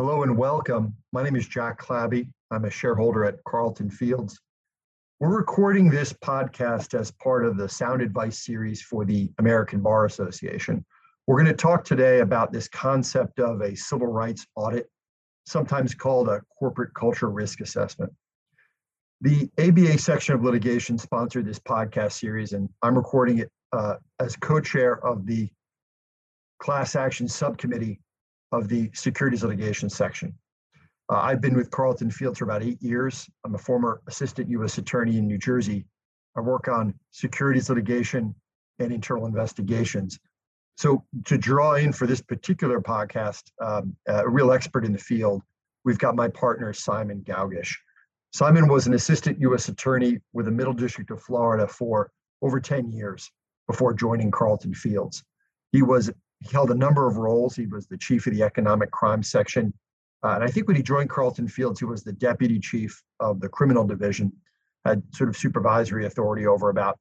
Hello and welcome. My name is Jack Clabby. I'm a shareholder at Carlton Fields. We're recording this podcast as part of the Sound Advice series for the American Bar Association. We're going to talk today about this concept of a civil rights audit, sometimes called a corporate culture risk assessment. The ABA section of litigation sponsored this podcast series, and I'm recording it uh, as co chair of the class action subcommittee of the securities litigation section. Uh, I've been with Carlton Fields for about eight years. I'm a former assistant U.S. attorney in New Jersey. I work on securities litigation and internal investigations. So, to draw in for this particular podcast, um, a real expert in the field, we've got my partner, Simon Gaugush. Simon was an assistant U.S. attorney with the Middle District of Florida for over 10 years before joining Carlton Fields. He was he held a number of roles. He was the chief of the economic crime section. Uh, and I think when he joined Carlton Fields, he was the deputy chief of the criminal division, had sort of supervisory authority over about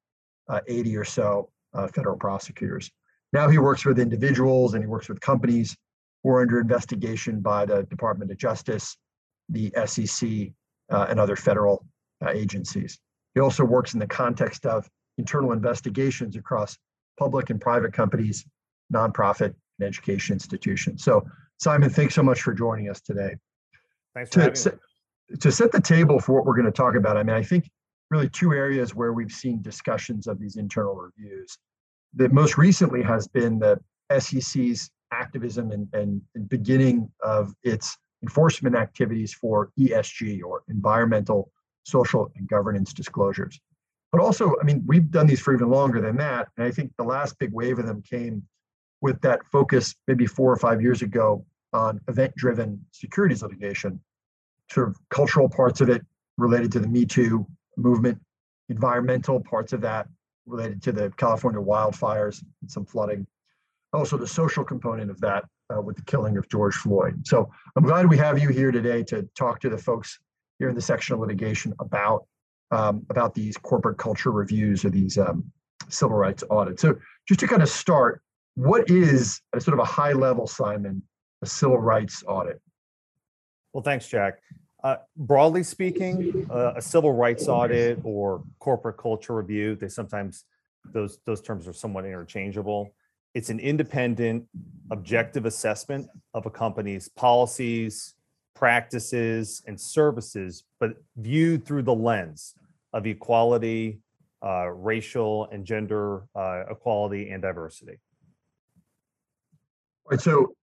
uh, 80 or so uh, federal prosecutors. Now he works with individuals and he works with companies who are under investigation by the Department of Justice, the SEC, uh, and other federal uh, agencies. He also works in the context of internal investigations across public and private companies nonprofit and education institutions. So, Simon, thanks so much for joining us today. Thanks for to, having me. To set the table for what we're going to talk about, I mean, I think really two areas where we've seen discussions of these internal reviews. That most recently has been the SEC's activism and, and, and beginning of its enforcement activities for ESG or environmental, social, and governance disclosures. But also, I mean, we've done these for even longer than that. And I think the last big wave of them came with that focus maybe four or five years ago on event driven securities litigation, sort of cultural parts of it related to the Me Too movement, environmental parts of that related to the California wildfires and some flooding, also the social component of that uh, with the killing of George Floyd. So I'm glad we have you here today to talk to the folks here in the section of litigation about um, about these corporate culture reviews or these um, civil rights audits. So just to kind of start, what is sort of a high level, Simon, a civil rights audit? Well, thanks, Jack. Uh, broadly speaking, uh, a civil rights audit or corporate culture review, they sometimes those those terms are somewhat interchangeable. It's an independent, objective assessment of a company's policies, practices, and services, but viewed through the lens of equality, uh, racial and gender uh, equality, and diversity. Right. So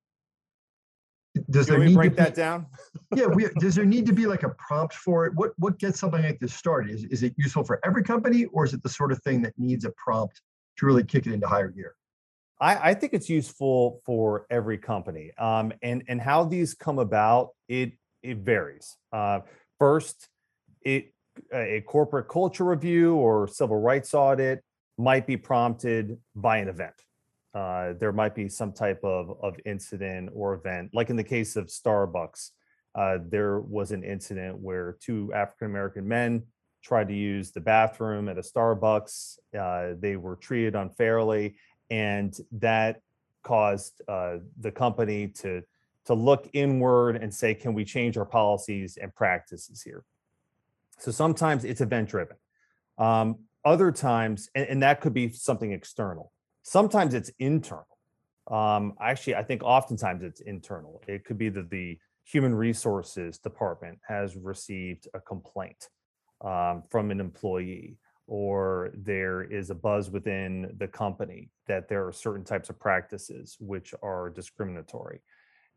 does there need break to be, that down? yeah. We, does there need to be like a prompt for it? What what gets something like this started? Is, is it useful for every company or is it the sort of thing that needs a prompt to really kick it into higher gear? I, I think it's useful for every company. Um, and, and how these come about, it it varies. Uh, first, it a corporate culture review or civil rights audit might be prompted by an event uh, there might be some type of, of incident or event. Like in the case of Starbucks, uh, there was an incident where two African American men tried to use the bathroom at a Starbucks. Uh, they were treated unfairly, and that caused uh, the company to to look inward and say, "Can we change our policies and practices here?" So sometimes it's event driven. Um, other times, and, and that could be something external. Sometimes it's internal. Um, actually, I think oftentimes it's internal. It could be that the human resources department has received a complaint um, from an employee, or there is a buzz within the company that there are certain types of practices which are discriminatory.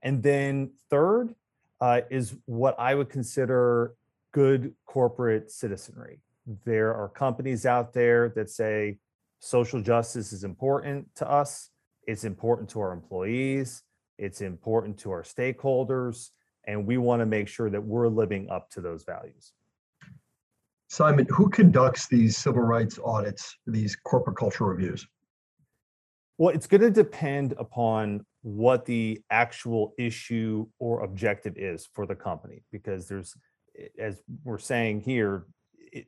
And then, third, uh, is what I would consider good corporate citizenry. There are companies out there that say, social justice is important to us. It's important to our employees. It's important to our stakeholders. And we want to make sure that we're living up to those values. Simon, who conducts these civil rights audits, these corporate culture reviews? Well, it's going to depend upon what the actual issue or objective is for the company, because there's, as we're saying here,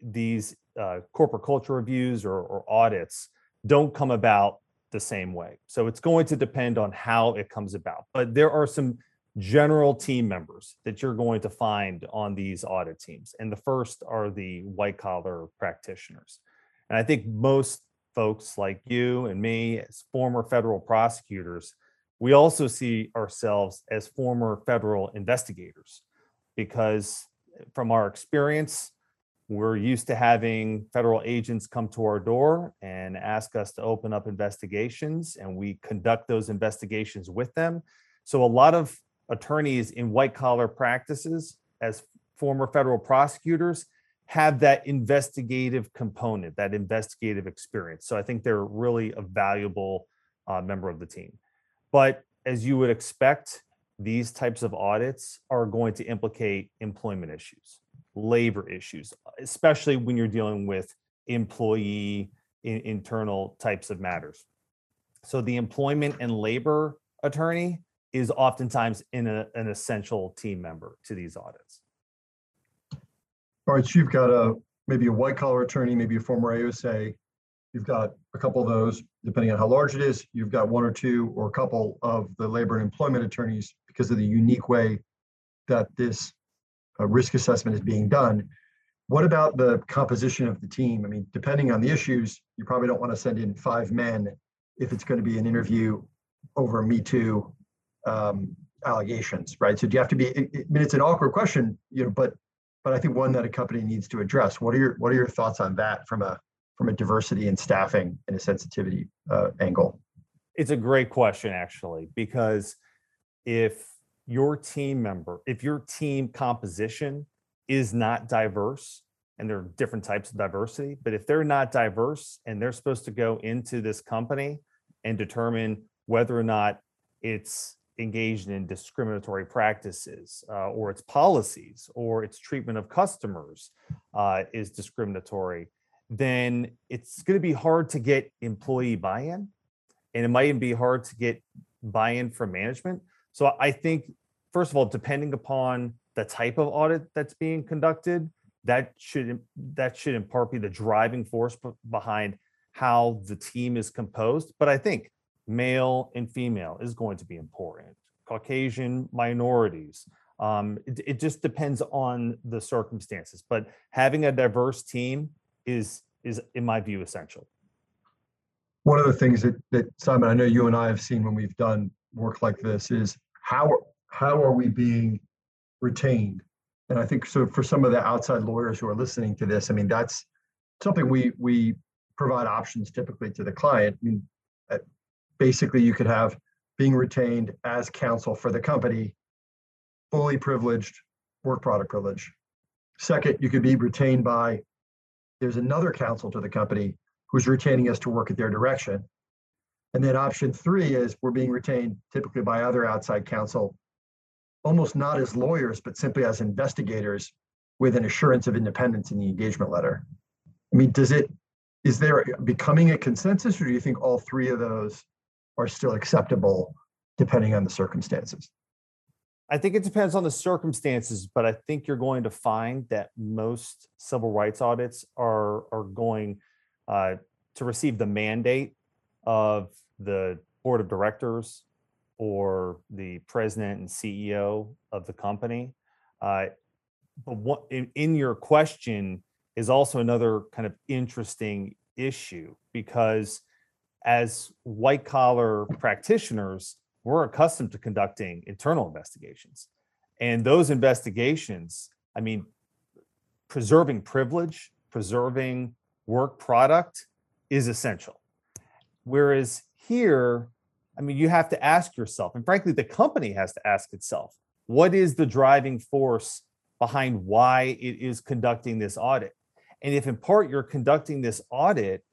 these uh, corporate culture reviews or, or audits don't come about the same way. So it's going to depend on how it comes about. But there are some general team members that you're going to find on these audit teams. And the first are the white collar practitioners. And I think most folks like you and me, as former federal prosecutors, we also see ourselves as former federal investigators because from our experience, we're used to having federal agents come to our door and ask us to open up investigations, and we conduct those investigations with them. So, a lot of attorneys in white collar practices, as former federal prosecutors, have that investigative component, that investigative experience. So, I think they're really a valuable uh, member of the team. But as you would expect, these types of audits are going to implicate employment issues labor issues, especially when you're dealing with employee in, internal types of matters. So the employment and labor attorney is oftentimes in a, an essential team member to these audits. All right, so you've got a maybe a white collar attorney, maybe a former AUSA. You've got a couple of those, depending on how large it is. You've got one or two or a couple of the labor and employment attorneys because of the unique way that this uh, risk assessment is being done. What about the composition of the team? I mean, depending on the issues, you probably don't want to send in five men if it's going to be an interview over Me Too um, allegations, right? So do you have to be? I mean, it's an awkward question, you know, but but I think one that a company needs to address. What are your What are your thoughts on that from a from a diversity and staffing and a sensitivity uh, angle? It's a great question, actually, because if your team member, if your team composition is not diverse, and there are different types of diversity, but if they're not diverse and they're supposed to go into this company and determine whether or not it's engaged in discriminatory practices uh, or its policies or its treatment of customers uh, is discriminatory, then it's going to be hard to get employee buy in. And it might even be hard to get buy in from management. So I think first of all, depending upon the type of audit that's being conducted, that should that should in part be the driving force behind how the team is composed. But I think male and female is going to be important. Caucasian minorities. Um, it, it just depends on the circumstances. But having a diverse team is is, in my view, essential. One of the things that, that Simon, I know you and I have seen when we've done work like this is how how are we being retained? And I think so for some of the outside lawyers who are listening to this, I mean, that's something we we provide options typically to the client. I mean, uh, basically, you could have being retained as counsel for the company, fully privileged work product privilege. Second, you could be retained by there's another counsel to the company who's retaining us to work at their direction. And then option three is we're being retained typically by other outside counsel almost not as lawyers, but simply as investigators with an assurance of independence in the engagement letter. I mean, does it, is there becoming a consensus, or do you think all three of those are still acceptable depending on the circumstances? I think it depends on the circumstances, but I think you're going to find that most civil rights audits are are going uh, to receive the mandate of the board of directors or the president and CEO of the company. Uh, but what in, in your question is also another kind of interesting issue because as white collar practitioners, we're accustomed to conducting internal investigations. And those investigations, I mean, preserving privilege, preserving work product is essential. Whereas here, I mean, you have to ask yourself, and frankly, the company has to ask itself, what is the driving force behind why it is conducting this audit? And if in part you're conducting this audit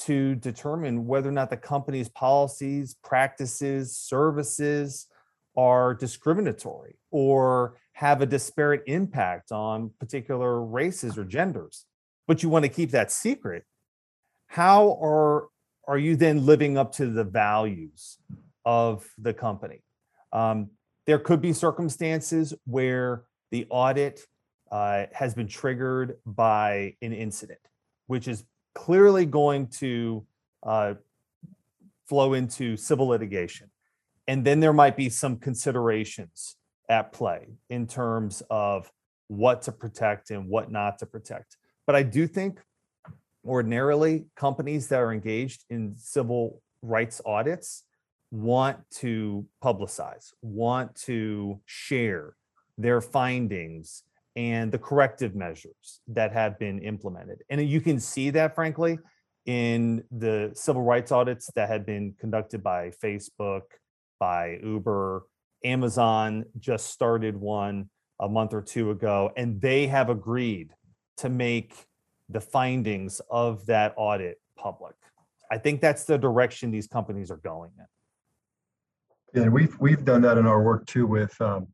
to determine whether or not the company's policies, practices, services are discriminatory or have a disparate impact on particular races or genders, but you want to keep that secret, how are are you then living up to the values of the company? Um, there could be circumstances where the audit uh, has been triggered by an incident, which is clearly going to uh, flow into civil litigation. and then there might be some considerations at play in terms of what to protect and what not to protect. But I do think ordinarily companies that are engaged in civil rights audits want to publicize, want to share their findings and the corrective measures that have been implemented. And you can see that, frankly, in the civil rights audits that had been conducted by Facebook, by Uber. Amazon just started one a month or two ago, and they have agreed to make the findings of that audit public. I think that's the direction these companies are going in. Yeah, we've we've done that in our work too with um,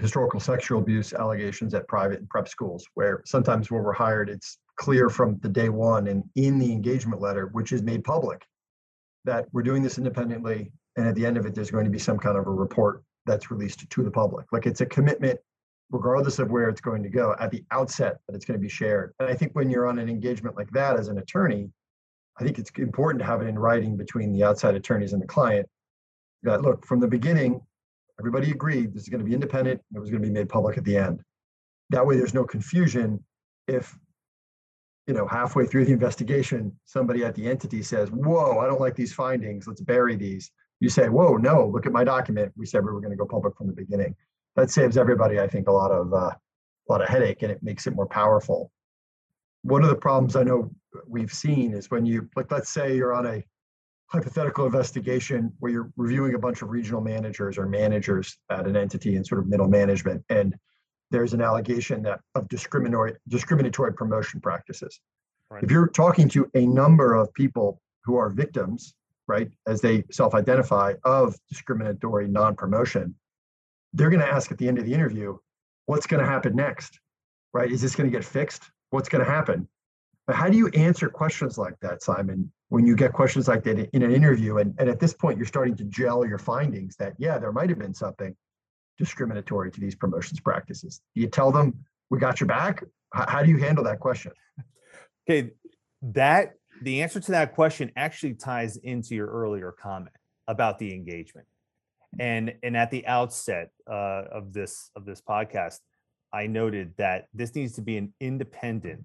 historical sexual abuse allegations at private and prep schools, where sometimes when we're hired, it's clear from the day one and in the engagement letter, which is made public, that we're doing this independently, and at the end of it, there's going to be some kind of a report that's released to the public. Like it's a commitment, regardless of where it's going to go, at the outset that it's going to be shared. And I think when you're on an engagement like that as an attorney, I think it's important to have it in writing between the outside attorneys and the client that look from the beginning Everybody agreed this is going to be independent. It was going to be made public at the end. That way, there's no confusion if, you know, halfway through the investigation, somebody at the entity says, "Whoa, I don't like these findings. Let's bury these." You say, "Whoa, no! Look at my document. We said we were going to go public from the beginning." That saves everybody, I think, a lot of uh, a lot of headache, and it makes it more powerful. One of the problems I know we've seen is when you like, let's say you're on a hypothetical investigation where you're reviewing a bunch of regional managers or managers at an entity in sort of middle management and there's an allegation that of discriminatory discriminatory promotion practices right. if you're talking to a number of people who are victims right as they self-identify of discriminatory non-promotion they're going to ask at the end of the interview what's going to happen next? Right? Is this going to get fixed? What's going to happen? But how do you answer questions like that simon when you get questions like that in an interview? And, and at this point you're starting to gel your findings that yeah there might have been something discriminatory to these promotions practices. You tell them we got your back how, how do you handle that question? Okay that the answer to that question actually ties into your earlier comment about the engagement and and at the outset uh, of this of this podcast i noted that this needs to be an independent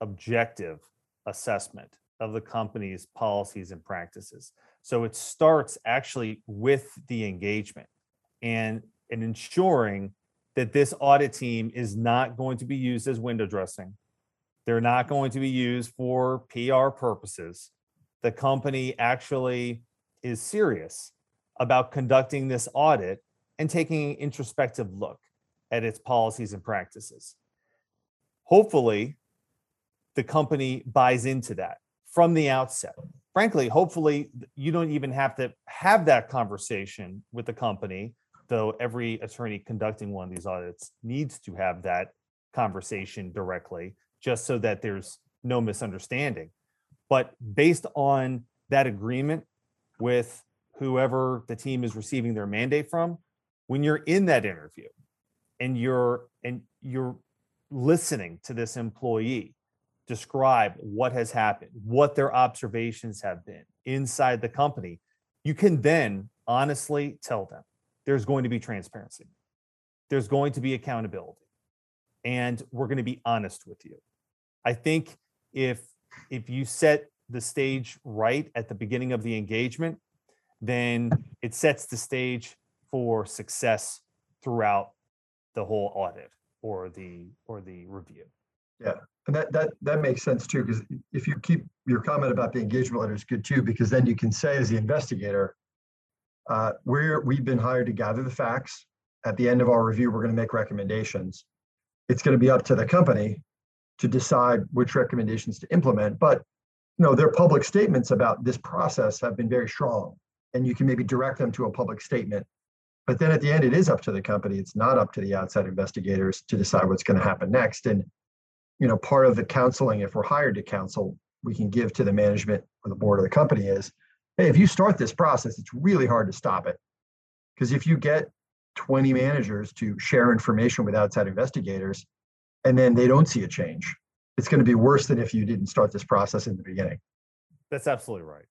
objective assessment of the company's policies and practices. So it starts actually with the engagement and, and ensuring that this audit team is not going to be used as window dressing. They're not going to be used for PR purposes. The company actually is serious about conducting this audit and taking an introspective look at its policies and practices. Hopefully, the company buys into that from the outset. Frankly, hopefully, you don't even have to have that conversation with the company, though every attorney conducting one of these audits needs to have that conversation directly, just so that there's no misunderstanding. But based on that agreement with whoever the team is receiving their mandate from, when you're in that interview and you're and you're listening to this employee describe what has happened, what their observations have been inside the company, you can then honestly tell them there's going to be transparency, there's going to be accountability, and we're going to be honest with you. I think if if you set the stage right at the beginning of the engagement, then it sets the stage for success throughout the whole audit or the or the review. Yeah, and that that that makes sense too, because if you keep your comment about the engagement letter is good too, because then you can say as the investigator, uh, we're we've been hired to gather the facts. At the end of our review, we're going to make recommendations. It's going to be up to the company to decide which recommendations to implement. But you know, their public statements about this process have been very strong, and you can maybe direct them to a public statement. But then at the end, it is up to the company. It's not up to the outside investigators to decide what's going to happen next. And you know, part of the counseling, if we're hired to counsel, we can give to the management or the board of the company is, hey, if you start this process, it's really hard to stop it. Because if you get 20 managers to share information with outside investigators and then they don't see a change, it's going to be worse than if you didn't start this process in the beginning. That's absolutely right.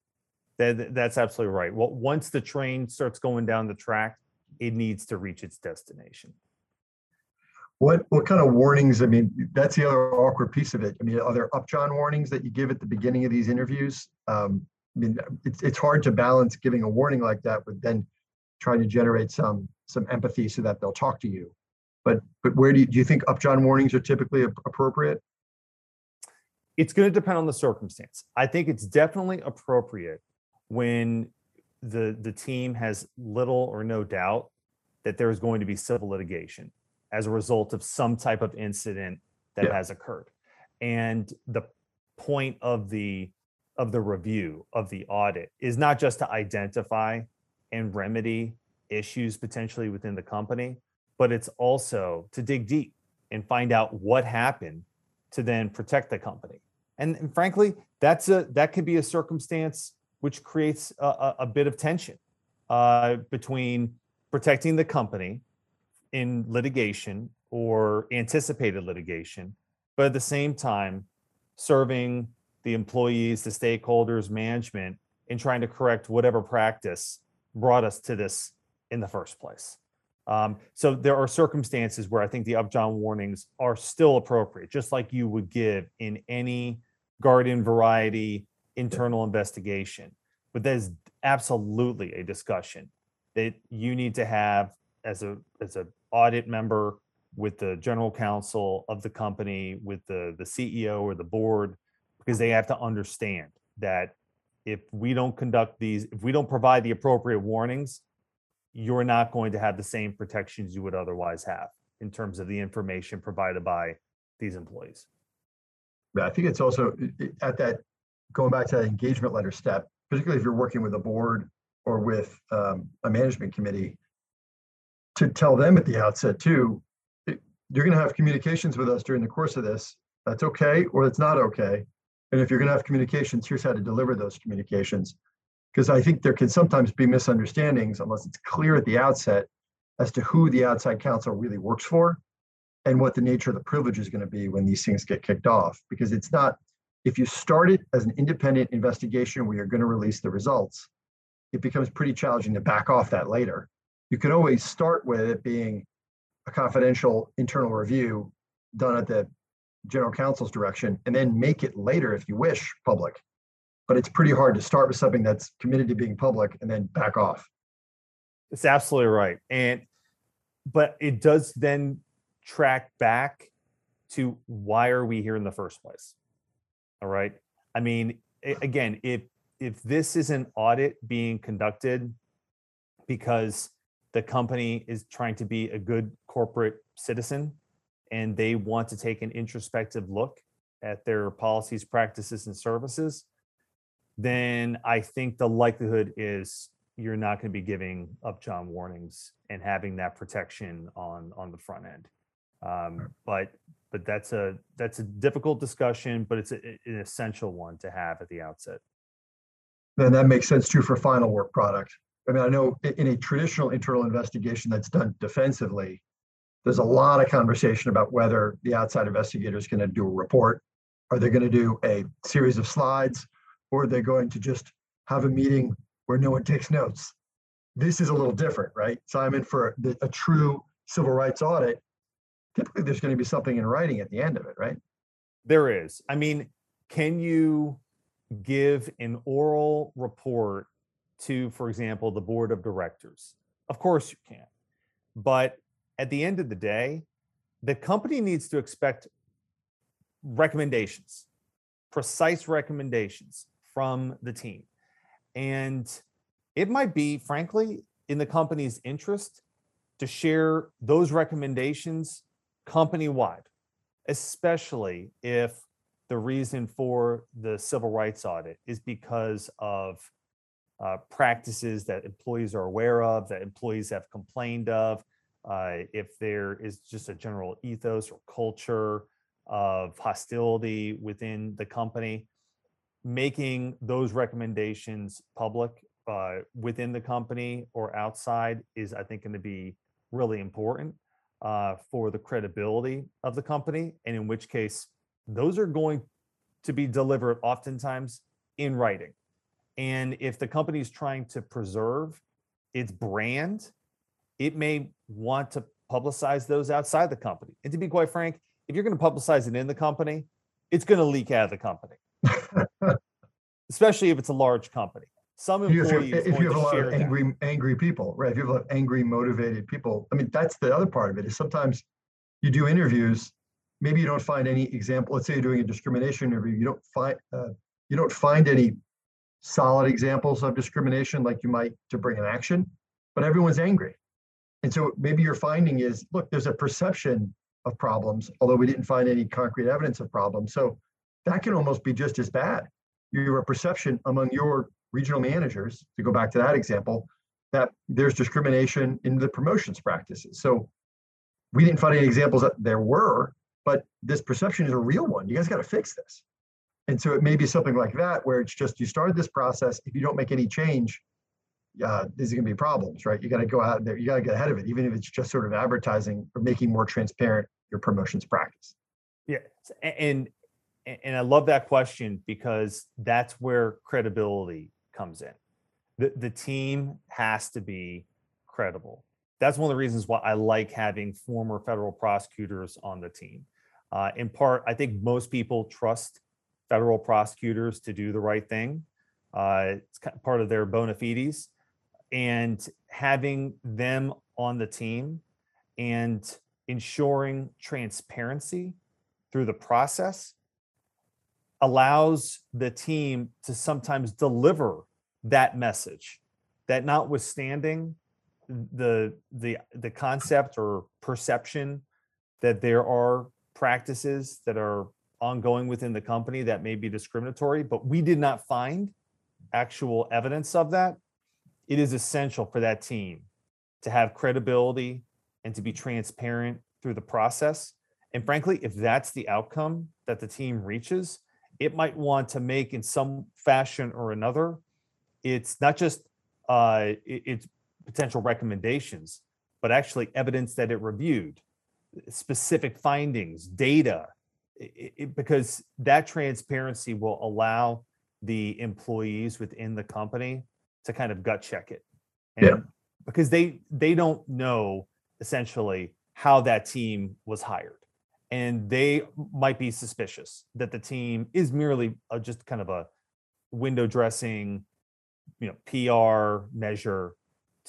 That, that's absolutely right. Well, once the train starts going down the track, it needs to reach its destination. What, what kind of warnings? I mean, that's the other awkward piece of it. I mean, are there upjohn warnings that you give at the beginning of these interviews? Um, I mean, it's, it's hard to balance giving a warning like that with then trying to generate some, some empathy so that they'll talk to you. But, but where do you, do you think upjohn warnings are typically appropriate? It's going to depend on the circumstance. I think it's definitely appropriate when the the team has little or no doubt that there is going to be civil litigation as a result of some type of incident that Yeah. has occurred. And the point of the of the review of the audit is not just to identify and remedy issues potentially within the company, but it's also to dig deep and find out what happened to then protect the company. And, and frankly, that's a that could be a circumstance which creates a, a, bit of tension uh, between protecting the company in litigation or anticipated litigation, but at the same time serving the employees, the stakeholders, management, in trying to correct whatever practice brought us to this in the first place. Um, so there are circumstances where I think the upjohn warnings are still appropriate, just like you would give in any garden variety internal investigation. But there's absolutely a discussion that you need to have as a as a audit member with the general counsel of the company, with the the CEO or the board, because they have to understand that if we don't conduct these, if we don't provide the appropriate warnings, you're not going to have the same protections you would otherwise have in terms of the information provided by these employees. Yeah, I think it's also i- i- at that, going back to that engagement letter step, particularly if you're working with a board or with um, a management committee, to tell them at the outset too, you're going to have communications with us during the course of this. That's okay, or it's not okay. And if you're going to have communications, here's how to deliver those communications. Because I think there can sometimes be misunderstandings unless it's clear at the outset as to who the outside counsel really works for and what the nature of the privilege is going to be when these things get kicked off. Because it's not, if you start it as an independent investigation where you're going to release the results, it becomes pretty challenging to back off that later. You can always start with it being a confidential internal review done at the general counsel's direction and then make it later, if you wish, public. But it's pretty hard to start with something that's committed to being public and then back off. It's absolutely right. And but it does then track back to why are we here in the first place? All right. I mean, again, if if this is an audit being conducted because the company is trying to be a good corporate citizen and they want to take an introspective look at their policies, practices, and services, then I think the likelihood is you're not going to be giving upjohn warnings and having that protection on on the front end. Um, but but that's a that's a difficult discussion, but it's a, an essential one to have at the outset. then that makes sense too for final work product. I mean, I know in a traditional internal investigation that's done defensively, there's a lot of conversation about whether the outside investigator is going to do a report. Are they going to do a series of slides? Or are they going to just have a meeting where no one takes notes? This is a little different, right? Simon, for the- a true civil rights audit, typically there's going to be something in writing at the end of it, right? There is. I mean, can you give an oral report to, for example, the board of directors? Of course you can. But at the end of the day, the company needs to expect recommendations, precise recommendations from the team. And it might be, frankly, in the company's interest to share those recommendations company wide especially if the reason for the civil rights audit is because of uh, practices that employees are aware of, that employees have complained of, uh, if there is just a general ethos or culture of hostility within the company, making those recommendations public uh, within the company or outside is, I think, going to be really important uh, for the credibility of the company, and in which case, those are going to be delivered oftentimes in writing. And if the company is trying to preserve its brand, it may want to publicize those outside the company. And to be quite frank, if you're going to publicize it in the company, it's going to leak out of the company, especially if it's a large company. Some If you- employees if you have a lot of that. angry, angry people, right? If you have a lot of angry, motivated people, I mean, that's the other part of it is sometimes you do interviews, maybe you don't find any example. Let's say you're doing a discrimination interview, you don't find, uh, you don't find any solid examples of discrimination like you might to bring an action, but everyone's angry. And so maybe your finding is, look, there's a perception of problems, although we didn't find any concrete evidence of problems. So that can almost be just as bad. You have a perception among your regional managers, to go back to that example, that there's discrimination in the promotions practices. So we didn't find any examples that there were, but this perception is a real one. You guys got to fix this. And so it may be something like that, where it's just you started this process. If you don't make any change, uh, there's going to be problems, right? You got to go out there. You got to get ahead of it, even if it's just sort of advertising or making more transparent your promotions practice. Yeah, and and I love that question because that's where credibility comes in. The the team has to be credible. That's one of the reasons why I like having former federal prosecutors on the team. Uh, in part, I think most people trust federal prosecutors to do the right thing. Uh, it's part of their bona fides, and having them on the team and ensuring transparency through the process allows the team to sometimes deliver that message that notwithstanding the the the concept or perception that there are practices that are ongoing within the company that may be discriminatory but we did not find actual evidence of that it is essential for that team to have credibility and to be transparent through the process and frankly, if that's the outcome that the team reaches, it might want to make in some fashion or another. It's not just uh, it- it's potential recommendations, but actually evidence that it reviewed, specific findings, data, i- i- it- because that transparency will allow the employees within the company to kind of gut check it. Yeah. Because they they don't know essentially how that team was hired and they might be suspicious that the team is merely a, just kind of a window dressing you know pr measure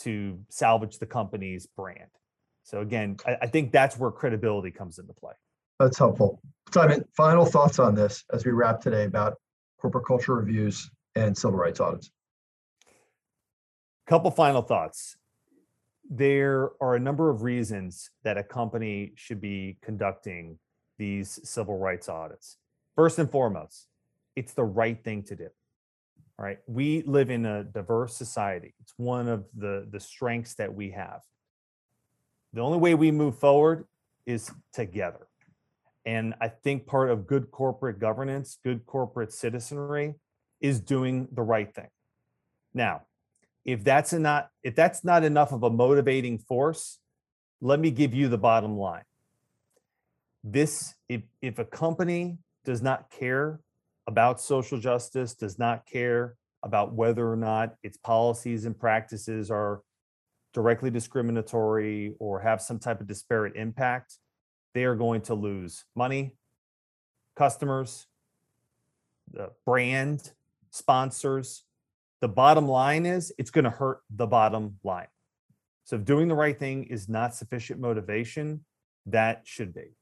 to salvage the company's brand. So again I, I think that's where credibility comes into play. That's helpful. Simon, final thoughts on this as we wrap today about corporate culture reviews and civil rights audits. couple final thoughts. There are a number of reasons that a company should be conducting these civil rights audits. First and foremost it's the right thing to do All right? We live in a diverse society. It's one of the the strengths that we have. The only way we move forward is together. And i think part of good corporate governance good corporate citizenry is doing the right thing. Now if that's not if that's not enough of a motivating force let me give you the bottom line. This if if a company does not care about social justice does not care about whether or not its policies and practices are directly discriminatory or have some type of disparate impact they are going to lose money customers the brand sponsors the bottom line is it's going to hurt the bottom line. So if doing the right thing is not sufficient motivation, that should be.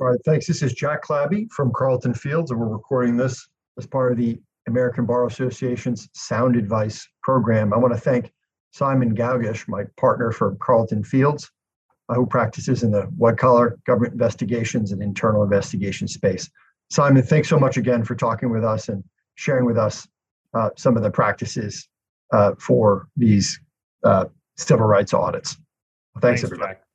All right, thanks. This is Jack Clabby from Carlton Fields, and we're recording this as part of the American Bar Association's Sound Advice Program. I want to thank Simon Gaugush, my partner for Carlton Fields, uh, who practices in the white collar government investigations and internal investigation space. Simon, thanks so much again for talking with us and sharing with us uh, some of the practices uh, for these uh, civil rights audits. Thanks, everybody. Jack.